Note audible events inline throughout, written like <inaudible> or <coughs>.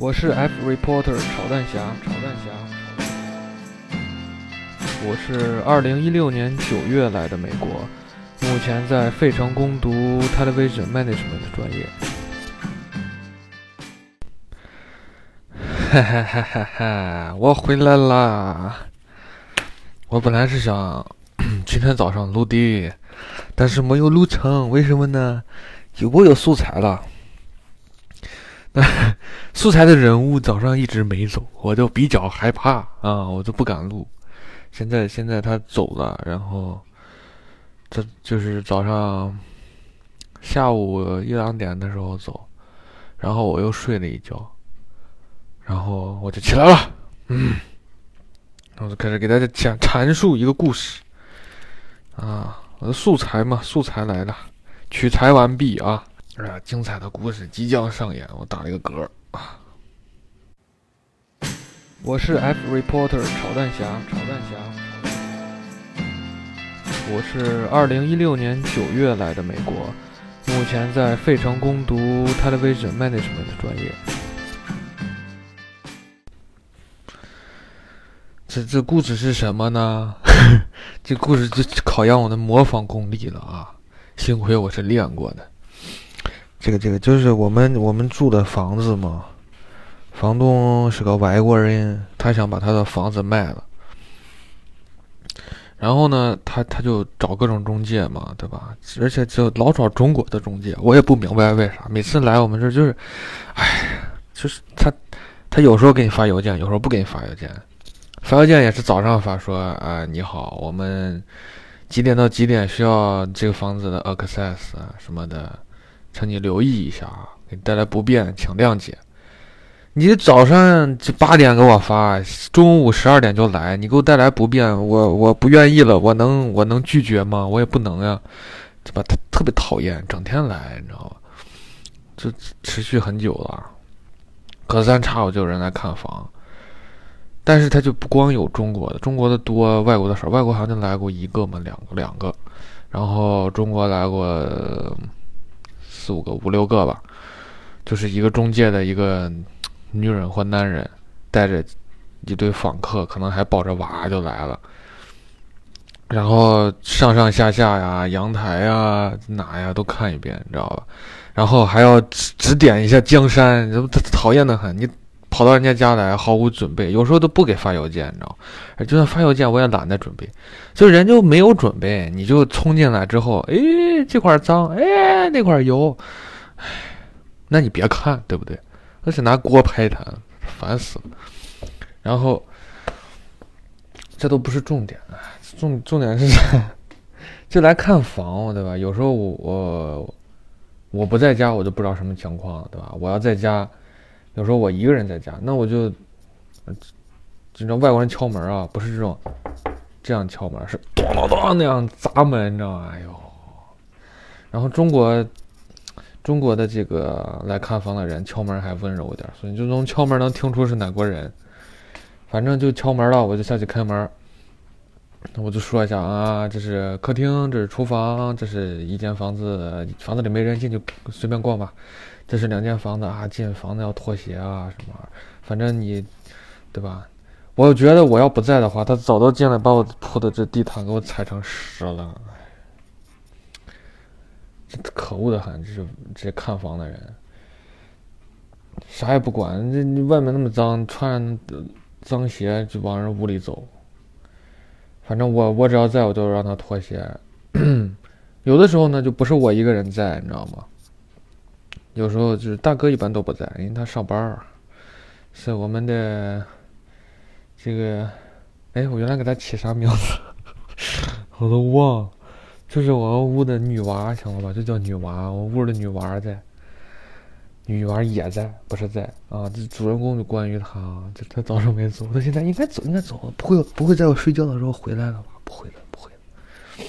我是 F reporter 炒蛋侠，炒蛋侠。我是二零一六年九月来的美国，目前在费城攻读 television management 专业。哈哈哈哈哈！我回来啦！我本来是想 <coughs> 今天早上录的，但是没有录成，为什么呢？我有素材了。那 <laughs> 素材的人物早上一直没走，我就比较害怕啊，我就不敢录。现在现在他走了，然后这就是早上下午一两点的时候走，然后我又睡了一觉，然后我就起来了，嗯，然后就开始给大家讲阐述一个故事啊，我的素材嘛，素材来了，取材完毕啊。啊！精彩的故事即将上演，我打了一个嗝啊！我是 F reporter 炒蛋侠，炒蛋侠。我是二零一六年九月来的美国，目前在费城攻读 television management 的专业。这这故事是什么呢？<laughs> 这故事就考验我的模仿功力了啊！幸亏我是练过的。这个这个就是我们我们住的房子嘛，房东是个外国人，他想把他的房子卖了，然后呢，他他就找各种中介嘛，对吧？而且就老找中国的中介，我也不明白为啥，每次来我们这就是，哎，就是他他有时候给你发邮件，有时候不给你发邮件，发邮件也是早上发说啊你好，我们几点到几点需要这个房子的 access 啊什么的。请你留意一下啊，给你带来不便，请谅解。你早上八点给我发，中午十二点就来，你给我带来不便，我我不愿意了，我能我能拒绝吗？我也不能呀，对吧？他特别讨厌，整天来，你知道吧？这持续很久了，隔三差五就有人来看房，但是他就不光有中国的，中国的多，外国的少。外国好像就来过一个嘛，两个两个，然后中国来过。四五个、五六个吧，就是一个中介的一个女人或男人，带着一堆访客，可能还抱着娃就来了。然后上上下下呀、阳台呀、哪呀都看一遍，你知道吧？然后还要指指点一下江山，他讨厌的很。你跑到人家家来毫无准备，有时候都不给发邮件，你知道吗？就算发邮件，我也懒得准备，就人就没有准备，你就冲进来之后，哎，这块脏，哎，那块油，哎，那你别看，对不对？而且拿锅拍他，烦死了。然后，这都不是重点，重重点是，就来看房，对吧？有时候我我我不在家，我就不知道什么情况，对吧？我要在家，有时候我一个人在家，那我就。你知道外国人敲门啊，不是这种这样敲门，是咚咚咚那样砸门，你知道吗？哎呦，然后中国中国的这个来看房的人敲门还温柔点，所以就从敲门能听出是哪国人。反正就敲门了，我就下去开门。那我就说一下啊，这是客厅，这是厨房，这是一间房子，房子里没人进就随便逛吧。这是两间房子啊，进房子要脱鞋啊什么，反正你对吧？我觉得我要不在的话，他早都进来把我铺的这地毯给我踩成屎了。这可恶的很，这是这看房的人，啥也不管，这外面那么脏，穿脏鞋就往人屋里走。反正我我只要在我就让他脱鞋。有的时候呢，就不是我一个人在，你知道吗？有时候就是大哥一般都不在，因为他上班儿，是我们的。这个，哎，我原来给他起啥名字，<laughs> 我都忘。了。就是我们屋的女娃，想了吧？就叫女娃。我屋的女娃在，女娃也在，不是在啊。这主人公就关于他，这他早上没走，他现在应该走，应该走了，不会不会在我睡觉的时候回来了吧？不会的，不会的。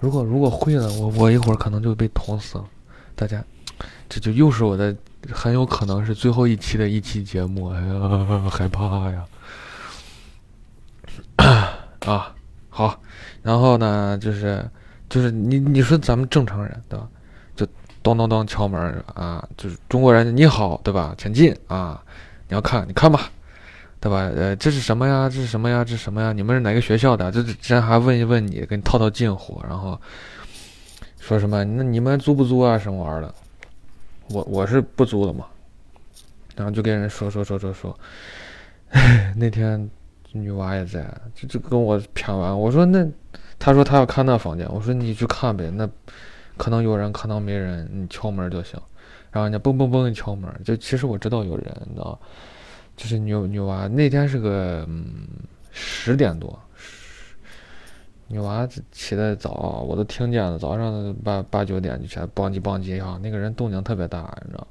如果如果会了，我我一会儿可能就被捅死了。大家，这就又是我的，很有可能是最后一期的一期节目。哎呀，害怕呀！<coughs> 啊，好，然后呢，就是，就是你你说咱们正常人对吧？咚咚咚敲门啊，就是中国人你好，对吧？请进啊，你要看你看吧，对吧？呃，这是什么呀？这是什么呀？这是什么呀？你们是哪个学校的？这之前还问一问你，给你套套近乎，然后说什么？那你们租不租啊？什么玩意儿的？我我是不租的嘛，然后就跟人说说说说说，<laughs> 那天女娃也在，就就跟我谝完，我说那，他说他要看那房间，我说你去看呗，那可能有人，可能没人，你敲门就行。然后人家嘣嘣嘣一敲门，就其实我知道有人，你知道，就是女女娃那天是个嗯十点多。女娃起得早，我都听见了。早上八八九点就起来，邦叽邦叽哈，那个人动静特别大，你知道。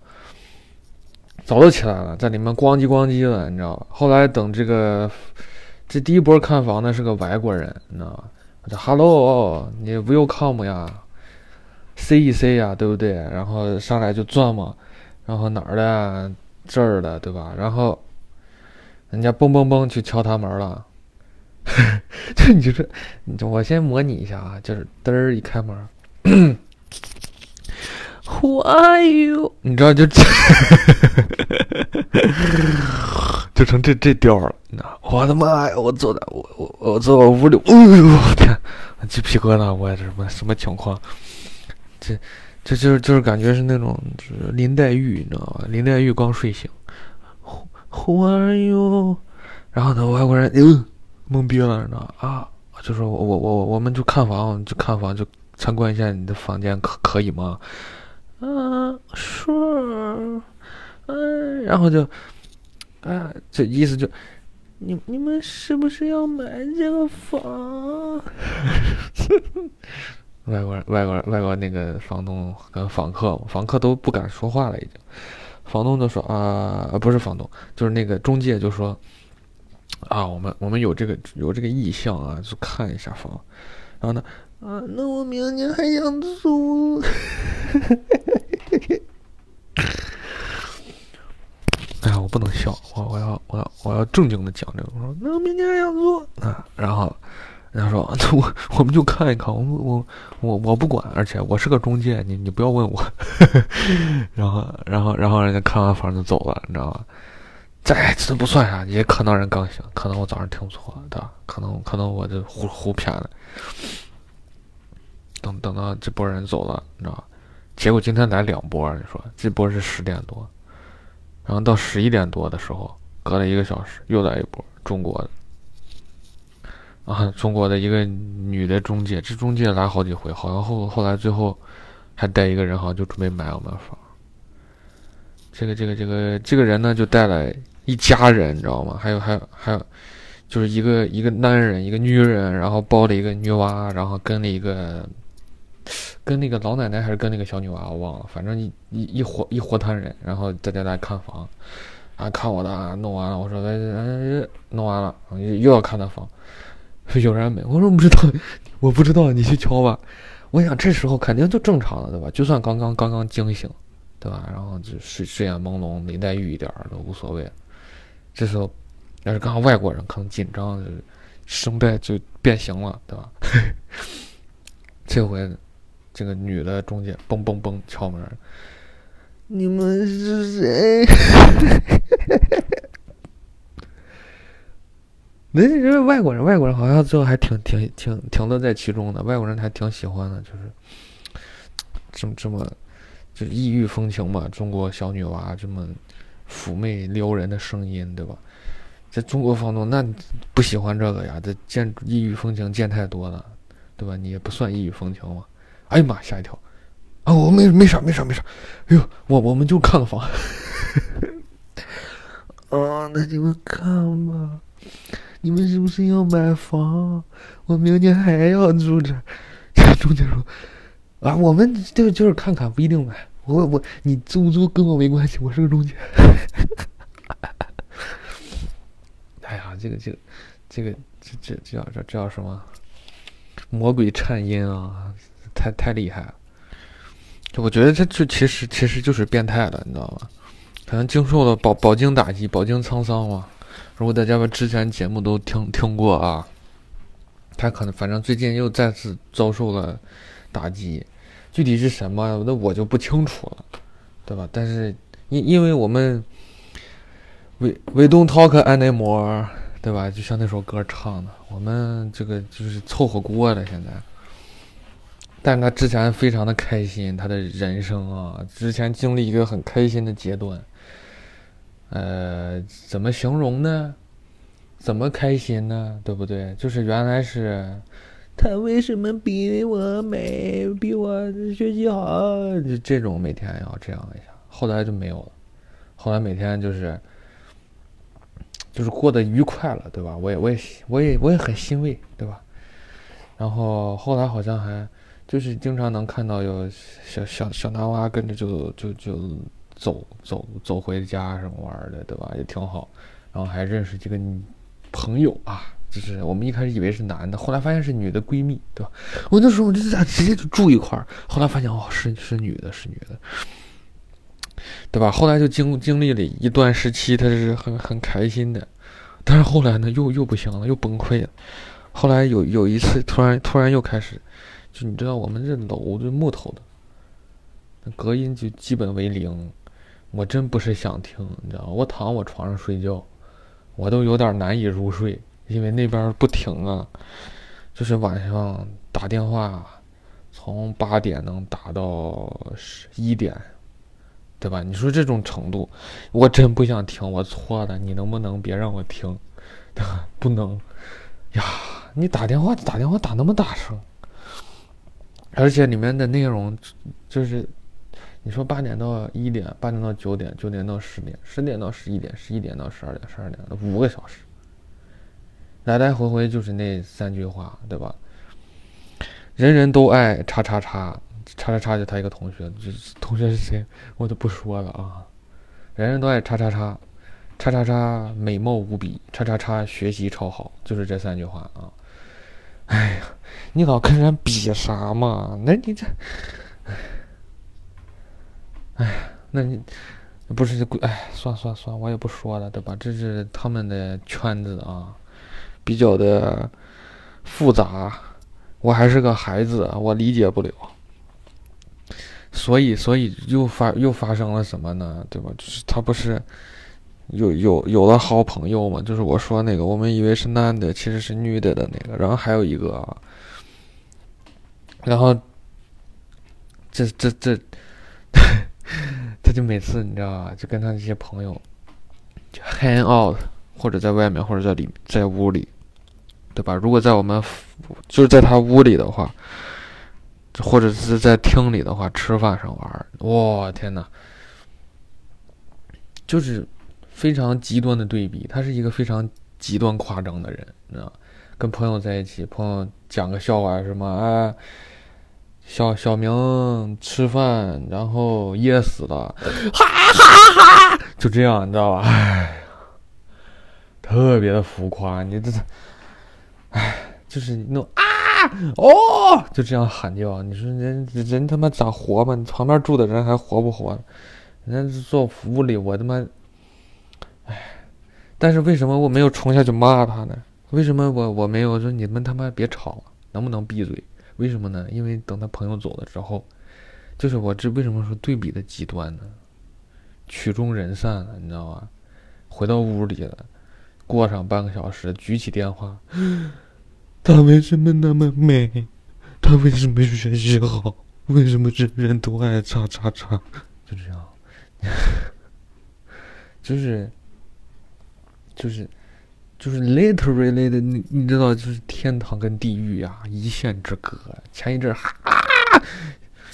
早就起来了，在里面咣叽咣叽的，你知道吧。后来等这个，这第一波看房的是个外国人，你知道吧。我说 “hello”，你 “welcome” 呀，“c 一 c” 呀，对不对？然后上来就转嘛，然后哪儿的？这儿的，对吧？然后人家嘣嘣嘣去敲他门了。<laughs> 就你就是，我先模拟一下啊，就是嘚儿一开门，Who <coughs> are you？你知道就，<laughs> 就成这这调了。我的妈呀！我坐在我我我坐我屋里，哎呦我天，鸡皮疙瘩！我这什么什么情况？这这就是就是感觉是那种就是林黛玉，你知道吧？林黛玉刚睡醒，Who are you？然后呢，外国人，嗯。懵逼了，你知道啊？就说我我我我们就看房，就看房，就参观一下你的房间，可可以吗？啊，sure，嗯，然后就，啊，这意思就，你你们是不是要买这个房？<laughs> 外国人，外国人，外国那个房东跟房客，房客都不敢说话了，已经。房东就说啊，不是房东，就是那个中介就说。啊，我们我们有这个有这个意向啊，去看一下房，然后呢，啊，那我明年还想租，<laughs> 哎呀，我不能笑，我我要我要我要正经的讲这个，我说那我明年还想租啊，然后人家说，那我我们就看一看，我我我我不管，而且我是个中介，你你不要问我，<laughs> 然后然后然后人家看完房就走了，你知道吧？这这不算啥，也可能人刚醒，可能我早上听错了，对吧？可能可能我这胡胡偏了。等等到这波人走了，你知道吧？结果今天来两波，你说这波是十点多，然后到十一点多的时候，隔了一个小时又来一波中国的，啊，中国的一个女的中介，这中介来好几回，好像后后来最后还带一个人，好像就准备买我们房。这个这个这个这个人呢，就带了。一家人，你知道吗？还有还有还有，就是一个一个男人，一个女人，然后抱了一个女娃，然后跟了一个跟那个老奶奶还是跟那个小女娃，我忘了，反正一一一伙一伙摊人，然后大家来看房，啊，看我的啊，弄完了，我说哎，弄完了，又要看那房，有人没？我说不知道，<laughs> 我不知道，你去敲吧。我想这时候肯定就正常了，对吧？就算刚刚刚刚惊醒，对吧？然后就睡睡眼朦胧，林黛玉一点都无所谓。这时候，要是刚刚外国人，可能紧张，声带就变形了，对吧？<laughs> 这回，这个女的中介嘣嘣嘣敲门，你们是谁？<laughs> 那人外国人，外国人好像最后还挺挺挺挺乐在其中的，外国人还挺喜欢的，就是这么这么，就异域风情嘛，中国小女娃这么。妩媚撩人的声音，对吧？在中国房东那不喜欢这个呀，这见异域风情见太多了，对吧？你也不算异域风情嘛。哎呀妈，吓一跳！啊，我没没啥没啥没啥。哎呦，我我们就看个房。啊，<laughs> 那你们看吧。你们是不是要买房？我明年还要住这。这中介说：“啊，我们就就是看看，不一定买。”我我你租不租跟我没关系，我是个中介。<laughs> 哎呀，这个这个这个这这这叫这这叫什么？魔鬼颤音啊，太太厉害了！就我觉得这这其实其实就是变态了，你知道吗？可能经受了饱饱经打击，饱经沧桑嘛。如果大家把之前节目都听听过啊，他可能反正最近又再次遭受了打击。具体是什么，那我就不清楚了，对吧？但是因因为我们 we we don't talk anymore，对吧？就像那首歌唱的，我们这个就是凑合过了现在。但他之前非常的开心，他的人生啊，之前经历一个很开心的阶段。呃，怎么形容呢？怎么开心呢？对不对？就是原来是。他为什么比我美，比我学习好？就这种每天要这样一下，后来就没有了。后来每天就是，就是过得愉快了，对吧？我也，我也，我也，我也很欣慰，对吧？然后后来好像还就是经常能看到有小小小男娃跟着就就就走走走回家什么玩的，对吧？也挺好。然后还认识几个朋友啊。就是我们一开始以为是男的，后来发现是女的闺蜜，对吧？我那时候我就俩直接就住一块儿，后来发现哦，是是女的，是女的，对吧？后来就经经历了一段时期，他是很很开心的，但是后来呢，又又不行了，又崩溃了。后来有有一次，突然突然又开始，就你知道，我们这楼是木头的，隔音就基本为零。我真不是想听，你知道，我躺我床上睡觉，我都有点难以入睡。因为那边不停啊，就是晚上打电话，从八点能打到十一点，对吧？你说这种程度，我真不想听。我错了，你能不能别让我听？对吧？不能呀！你打电话打电话打那么大声，而且里面的内容就是，你说八点到一点，八点到九点，九点到十点，十点到十一点，十一点到十二点，十二点五个小时。来来回回就是那三句话，对吧？人人都爱叉叉叉，叉叉叉就他一个同学，这同学是谁我都不说了啊。人人都爱叉叉叉，叉叉叉美貌无比，叉叉叉学习超好，就是这三句话啊。哎呀，你老跟人比啥嘛？那你这，哎哎，那你不是哎，算算算，我也不说了，对吧？这是他们的圈子啊。比较的复杂，我还是个孩子，我理解不了。所以，所以又发又发生了什么呢？对吧？就是他不是有有有了好朋友嘛？就是我说那个，我们以为是男的，其实是女的的那个。然后还有一个，啊然后这这这，就每次你知道吧？就跟他这些朋友 hang out，或者在外面，或者在里在屋里。对吧？如果在我们就是在他屋里的话，或者是在厅里的话，吃饭上玩，哇天哪！就是非常极端的对比。他是一个非常极端夸张的人，你知道跟朋友在一起，朋友讲个笑话什么，哎，小小明吃饭然后噎死了，哈哈哈！就这样，你知道吧？哎，特别的浮夸，你这。哎，就是那种啊哦，就这样喊叫。你说人人他妈咋活嘛？你旁边住的人还活不活？人家做服务里，我他妈，哎，但是为什么我没有冲下去骂他呢？为什么我我没有说你们他妈别吵，能不能闭嘴？为什么呢？因为等他朋友走了之后，就是我这为什么说对比的极端呢？曲终人散了，你知道吧？回到屋里了，过上半个小时，举起电话。<gasps> 他为什么那么美？他为什么学习好？为什么人人都爱叉叉叉？就这样，<laughs> 就是，就是，就是 literally 的，你你知道，就是天堂跟地狱呀，一线之隔。前一阵哈，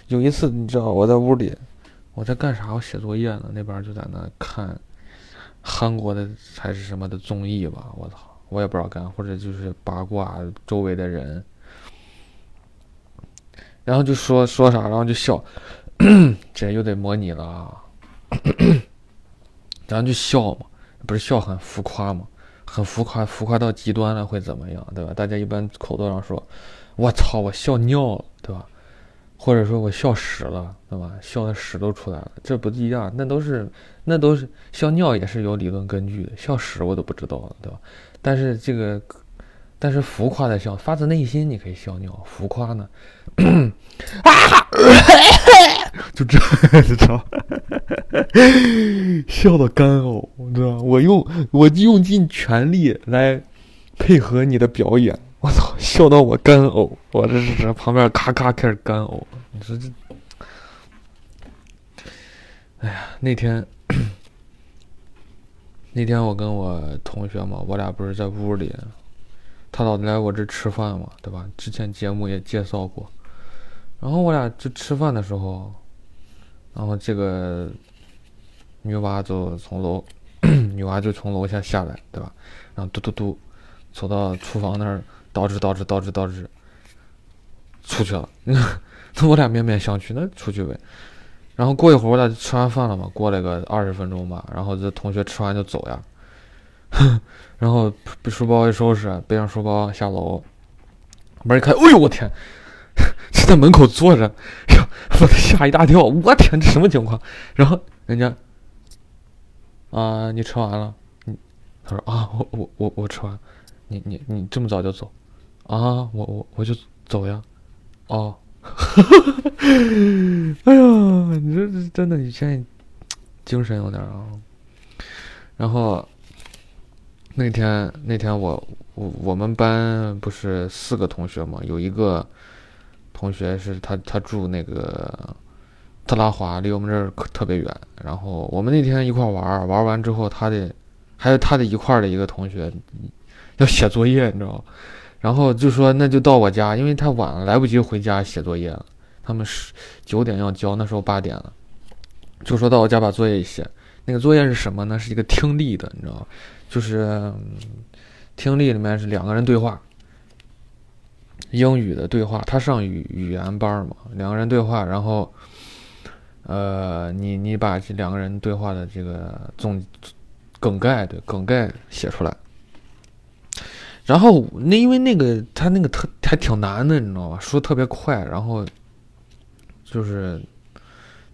有一次你知道我在屋里，我在干啥？我写作业呢，那边就在那看韩国的还是什么的综艺吧？我操！我也不知道干，或者就是八卦周围的人，然后就说说啥，然后就笑，<clears throat> 这又得模拟了啊，<coughs> 然后就笑嘛，不是笑很浮夸嘛，很浮夸，浮夸到极端了会怎么样，对吧？大家一般口头上说，我操，我笑尿了，对吧？或者说我笑屎了，对吧？笑的屎都出来了，这不一样，那都是那都是笑尿也是有理论根据的，笑屎我都不知道了，对吧？但是这个但是浮夸的笑，发自内心你可以笑尿，浮夸呢，<coughs> 啊，<laughs> 就这，<laughs> 你知道，<laughs> 笑到干呕，你知道我用我用尽全力来配合你的表演，我操，笑到我干呕，我这是旁边咔咔开始干呕，你说这，哎呀，那天。那天我跟我同学嘛，我俩不是在屋里，他老来我这吃饭嘛，对吧？之前节目也介绍过。然后我俩就吃饭的时候，然后这个女娃就从楼，<clears throat> 女娃就从楼下下来，对吧？然后嘟嘟嘟，走到厨房那儿，倒置倒置倒置倒置，出去了。<laughs> 那我俩面面相觑，那出去呗。然后过一会儿，我俩就吃完饭了嘛，过了个二十分钟吧。然后这同学吃完就走呀，<laughs> 然后把书包一收拾，背上书包下楼，门一开，哎呦我天，在门口坐着，呀，我吓一大跳，我天，这什么情况？然后人家啊，你吃完了？你他说啊，我我我我吃完，你你你这么早就走？啊，我我我就走呀，哦。<laughs> 哎呀，你说这真的，你现在精神有点啊。然后那天那天我我我们班不是四个同学嘛，有一个同学是他他住那个特拉华，离我们这儿特别远。然后我们那天一块玩玩完之后，他的还有他的一块的一个同学要写作业，你知道吗？然后就说那就到我家，因为太晚了，来不及回家写作业了。他们是九点要交，那时候八点了，就说到我家把作业写。那个作业是什么呢？是一个听力的，你知道吗？就是听力里面是两个人对话，英语的对话。他上语语言班嘛，两个人对话，然后呃，你你把这两个人对话的这个总梗概对梗概写出来。然后那因为那个他那个特还挺难的，你知道吧？说特别快，然后就是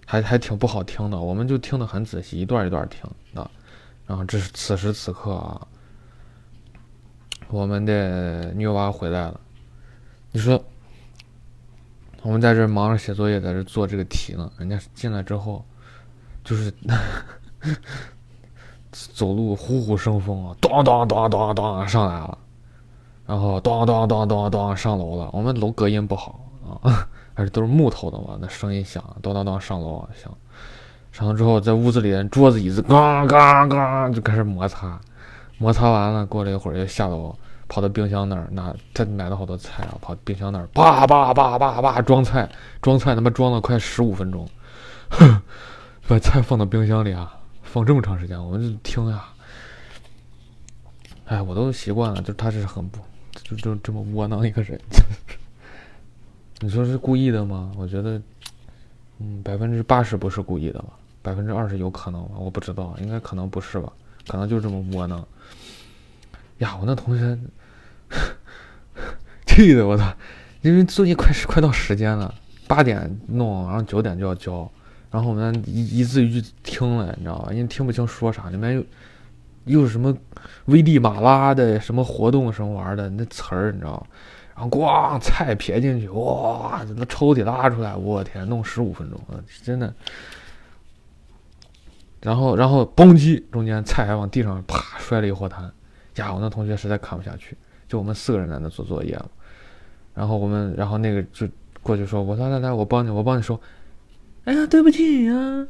还还挺不好听的。我们就听得很仔细，一段一段听啊。然后这是此时此刻啊，我们的女娃回来了。你说我们在这忙着写作业，在这做这个题呢。人家进来之后，就是 <laughs> 走路虎虎生风啊，咚咚咚咚咚上来了。然后咚咚咚咚咚上楼了，我们楼隔音不好啊，<laughs> 而且都是木头的嘛，那声音响，咚咚咚上楼响。上楼之后，在屋子里桌子椅子嘎嘎嘎就开始摩擦，摩擦完了，过了一会儿又下楼，跑到冰箱那儿拿他买了好多菜啊，跑冰箱那儿叭叭叭叭叭装菜，装菜他妈装了快十五分钟，把菜放到冰箱里啊，放这么长时间，我们就听呀，哎，我都习惯了，就他是很不。就就这么窝囊一个人，<laughs> 你说是故意的吗？我觉得，嗯，百分之八十不是故意的吧，百分之二十有可能吧，我不知道，应该可能不是吧，可能就这么窝囊。呀，我那同学气的我操，因为作业快快到时间了，八点弄，然后九点就要交，然后我们一一字一句听了，你知道吧？因为听不清说啥，里面又。又是什么危地马拉的什么活动什么玩的那词儿你知道？然后咣菜撇进去，哇，那抽屉拉出来，我天，弄十五分钟，真的。然后然后嘣叽，中间菜还往地上啪摔了一货滩，呀，我那同学实在看不下去，就我们四个人在那做作业嘛。然后我们然后那个就过去说，我来来来，我帮你，我帮你说。哎呀，对不起呀。<laughs>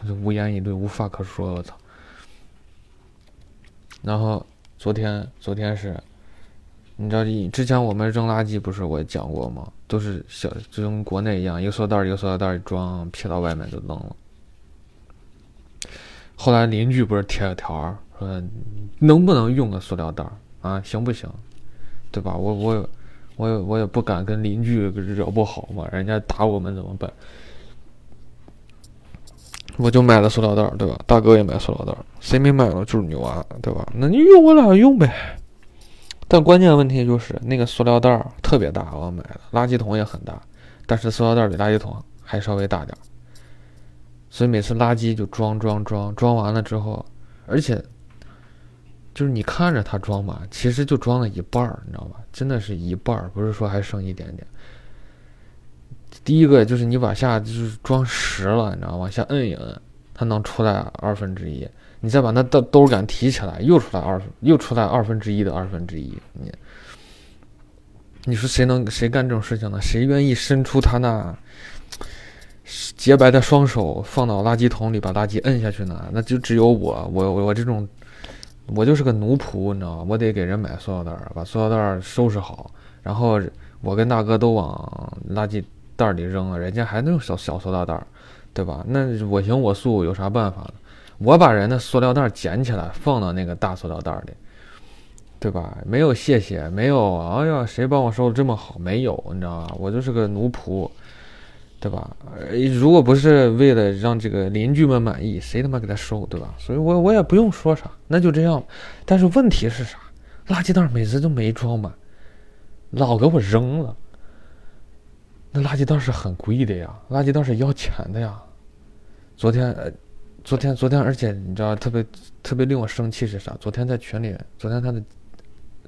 我就无言以对，无话可说。我操！然后昨天，昨天是，你知道，之前我们扔垃圾不是我也讲过吗？都是小，就跟国内一样，一个塑料袋一个塑料袋装，撇到外面就扔了。后来邻居不是贴了条儿说，能不能用个塑料袋儿啊？行不行？对吧？我我我也我也不敢跟邻居惹不好嘛，人家打我们怎么办？我就买了塑料袋儿，对吧？大哥也买塑料袋儿，谁没买了就是女娃，对吧？那你用我俩用呗。但关键问题就是那个塑料袋儿特别大，我买的垃圾桶也很大，但是塑料袋儿比垃圾桶还稍微大点儿所以每次垃圾就装装装装完了之后，而且就是你看着它装满，其实就装了一半儿，你知道吧？真的是一半儿，不是说还剩一点点。第一个就是你往下就是装实了，你知道往下摁一摁，它能出来二分之一。你再把那兜兜杆提起来，又出来二分，又出来二分之一的二分之一。你，你说谁能谁干这种事情呢？谁愿意伸出他那洁白的双手放到垃圾桶里把垃圾摁下去呢？那就只有我，我我这种。我就是个奴仆，你知道吗？我得给人买塑料袋，把塑料袋收拾好，然后我跟大哥都往垃圾袋里扔了，人家还用小小塑料袋，对吧？那我行我素，有啥办法呢？我把人的塑料袋捡起来放到那个大塑料袋里，对吧？没有谢谢，没有，哎呀，谁帮我收的这么好？没有，你知道吧？我就是个奴仆。对吧？如果不是为了让这个邻居们满意，谁他妈给他收，对吧？所以我我也不用说啥，那就这样。但是问题是啥？垃圾袋每次都没装满，老给我扔了。那垃圾袋是很贵的呀，垃圾袋是要钱的呀。昨天，昨天，昨天，而且你知道特别特别令我生气是啥？昨天在群里，昨天他的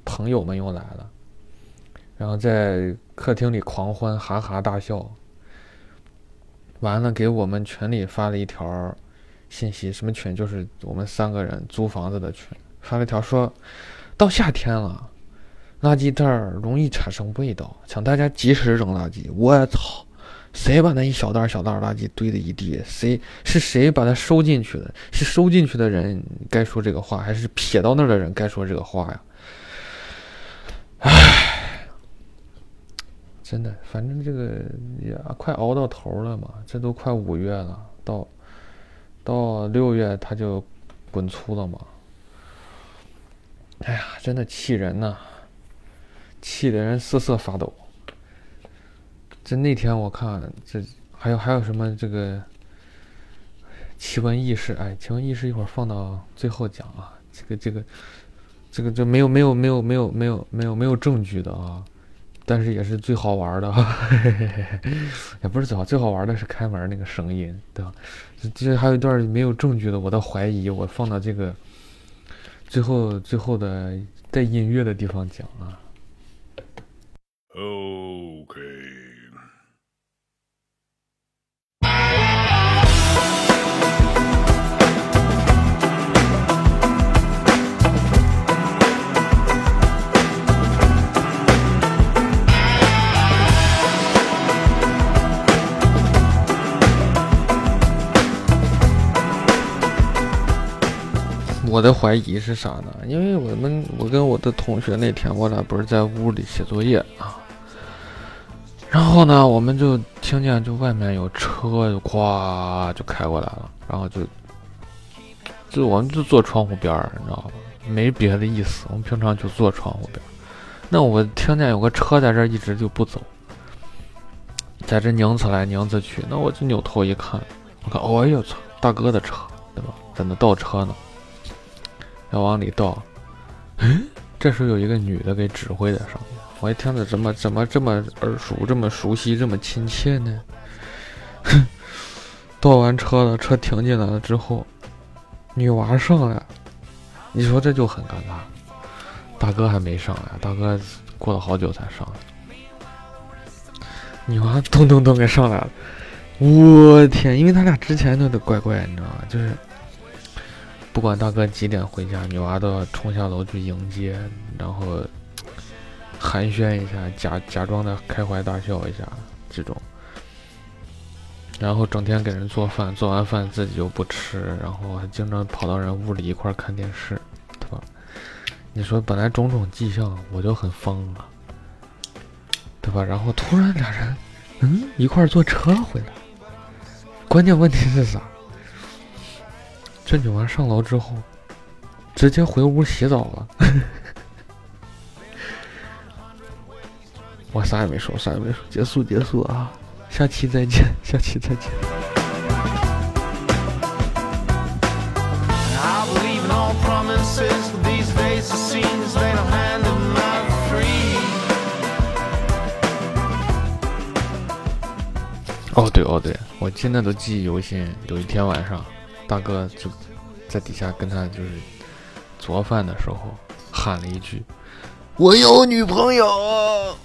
朋友们又来了，然后在客厅里狂欢，哈哈大笑。完了，给我们群里发了一条信息，什么群？就是我们三个人租房子的群，发了一条说，到夏天了，垃圾袋容易产生味道，请大家及时扔垃圾。我操，谁把那一小袋小袋垃圾堆的一地？谁是谁把它收进去的？是收进去的人该说这个话，还是撇到那儿的人该说这个话呀？真的，反正这个也快熬到头了嘛，这都快五月了，到到六月它就滚粗了嘛。哎呀，真的气人呐，气得人瑟瑟发抖。这那天我看这还有还有什么这个奇闻异事？哎，奇闻异事一会儿放到最后讲啊。这个这个这个这没有没有没有没有没有没有没有证据的啊。但是也是最好玩的，<laughs> 也不是最好最好玩的是开门那个声音，对吧？这还有一段没有证据的，我的怀疑，我放到这个最后最后的带音乐的地方讲啊。OK。我的怀疑是啥呢？因为我们我跟我的同学那天，我俩不是在屋里写作业啊，然后呢，我们就听见就外面有车就咵就开过来了，然后就就我们就坐窗户边儿，你知道吧？没别的意思，我们平常就坐窗户边儿。那我听见有个车在这一直就不走，在这拧起来拧着去，那我就扭头一看，我看，哎呦操，大哥的车，对吧？在那倒车呢。要往里倒，哎，这时候有一个女的给指挥在上面，我一听着怎么怎么这么耳熟，这么熟悉，这么亲切呢？哼，<laughs> 倒完车了，车停进来了之后，女娃上来，你说这就很尴尬。大哥还没上来，大哥过了好久才上来，女娃咚咚咚给上来了，我天，因为他俩之前都得怪怪，你知道吗？就是。不管大哥几点回家，女娃都要冲下楼去迎接，然后寒暄一下，假假装的开怀大笑一下，这种。然后整天给人做饭，做完饭自己又不吃，然后还经常跑到人屋里一块看电视，对吧？你说本来种种迹象我就很疯了，对吧？然后突然俩人，嗯，一块坐车回来，关键问题是啥？这女娃上楼之后，直接回屋洗澡了。我啥也没说，啥也没说，结束结束啊！下期再见，下期再见。哦对哦对，我现在都记忆犹新。有一天晚上。大哥就在底下跟他就是做饭的时候喊了一句，我有女朋友。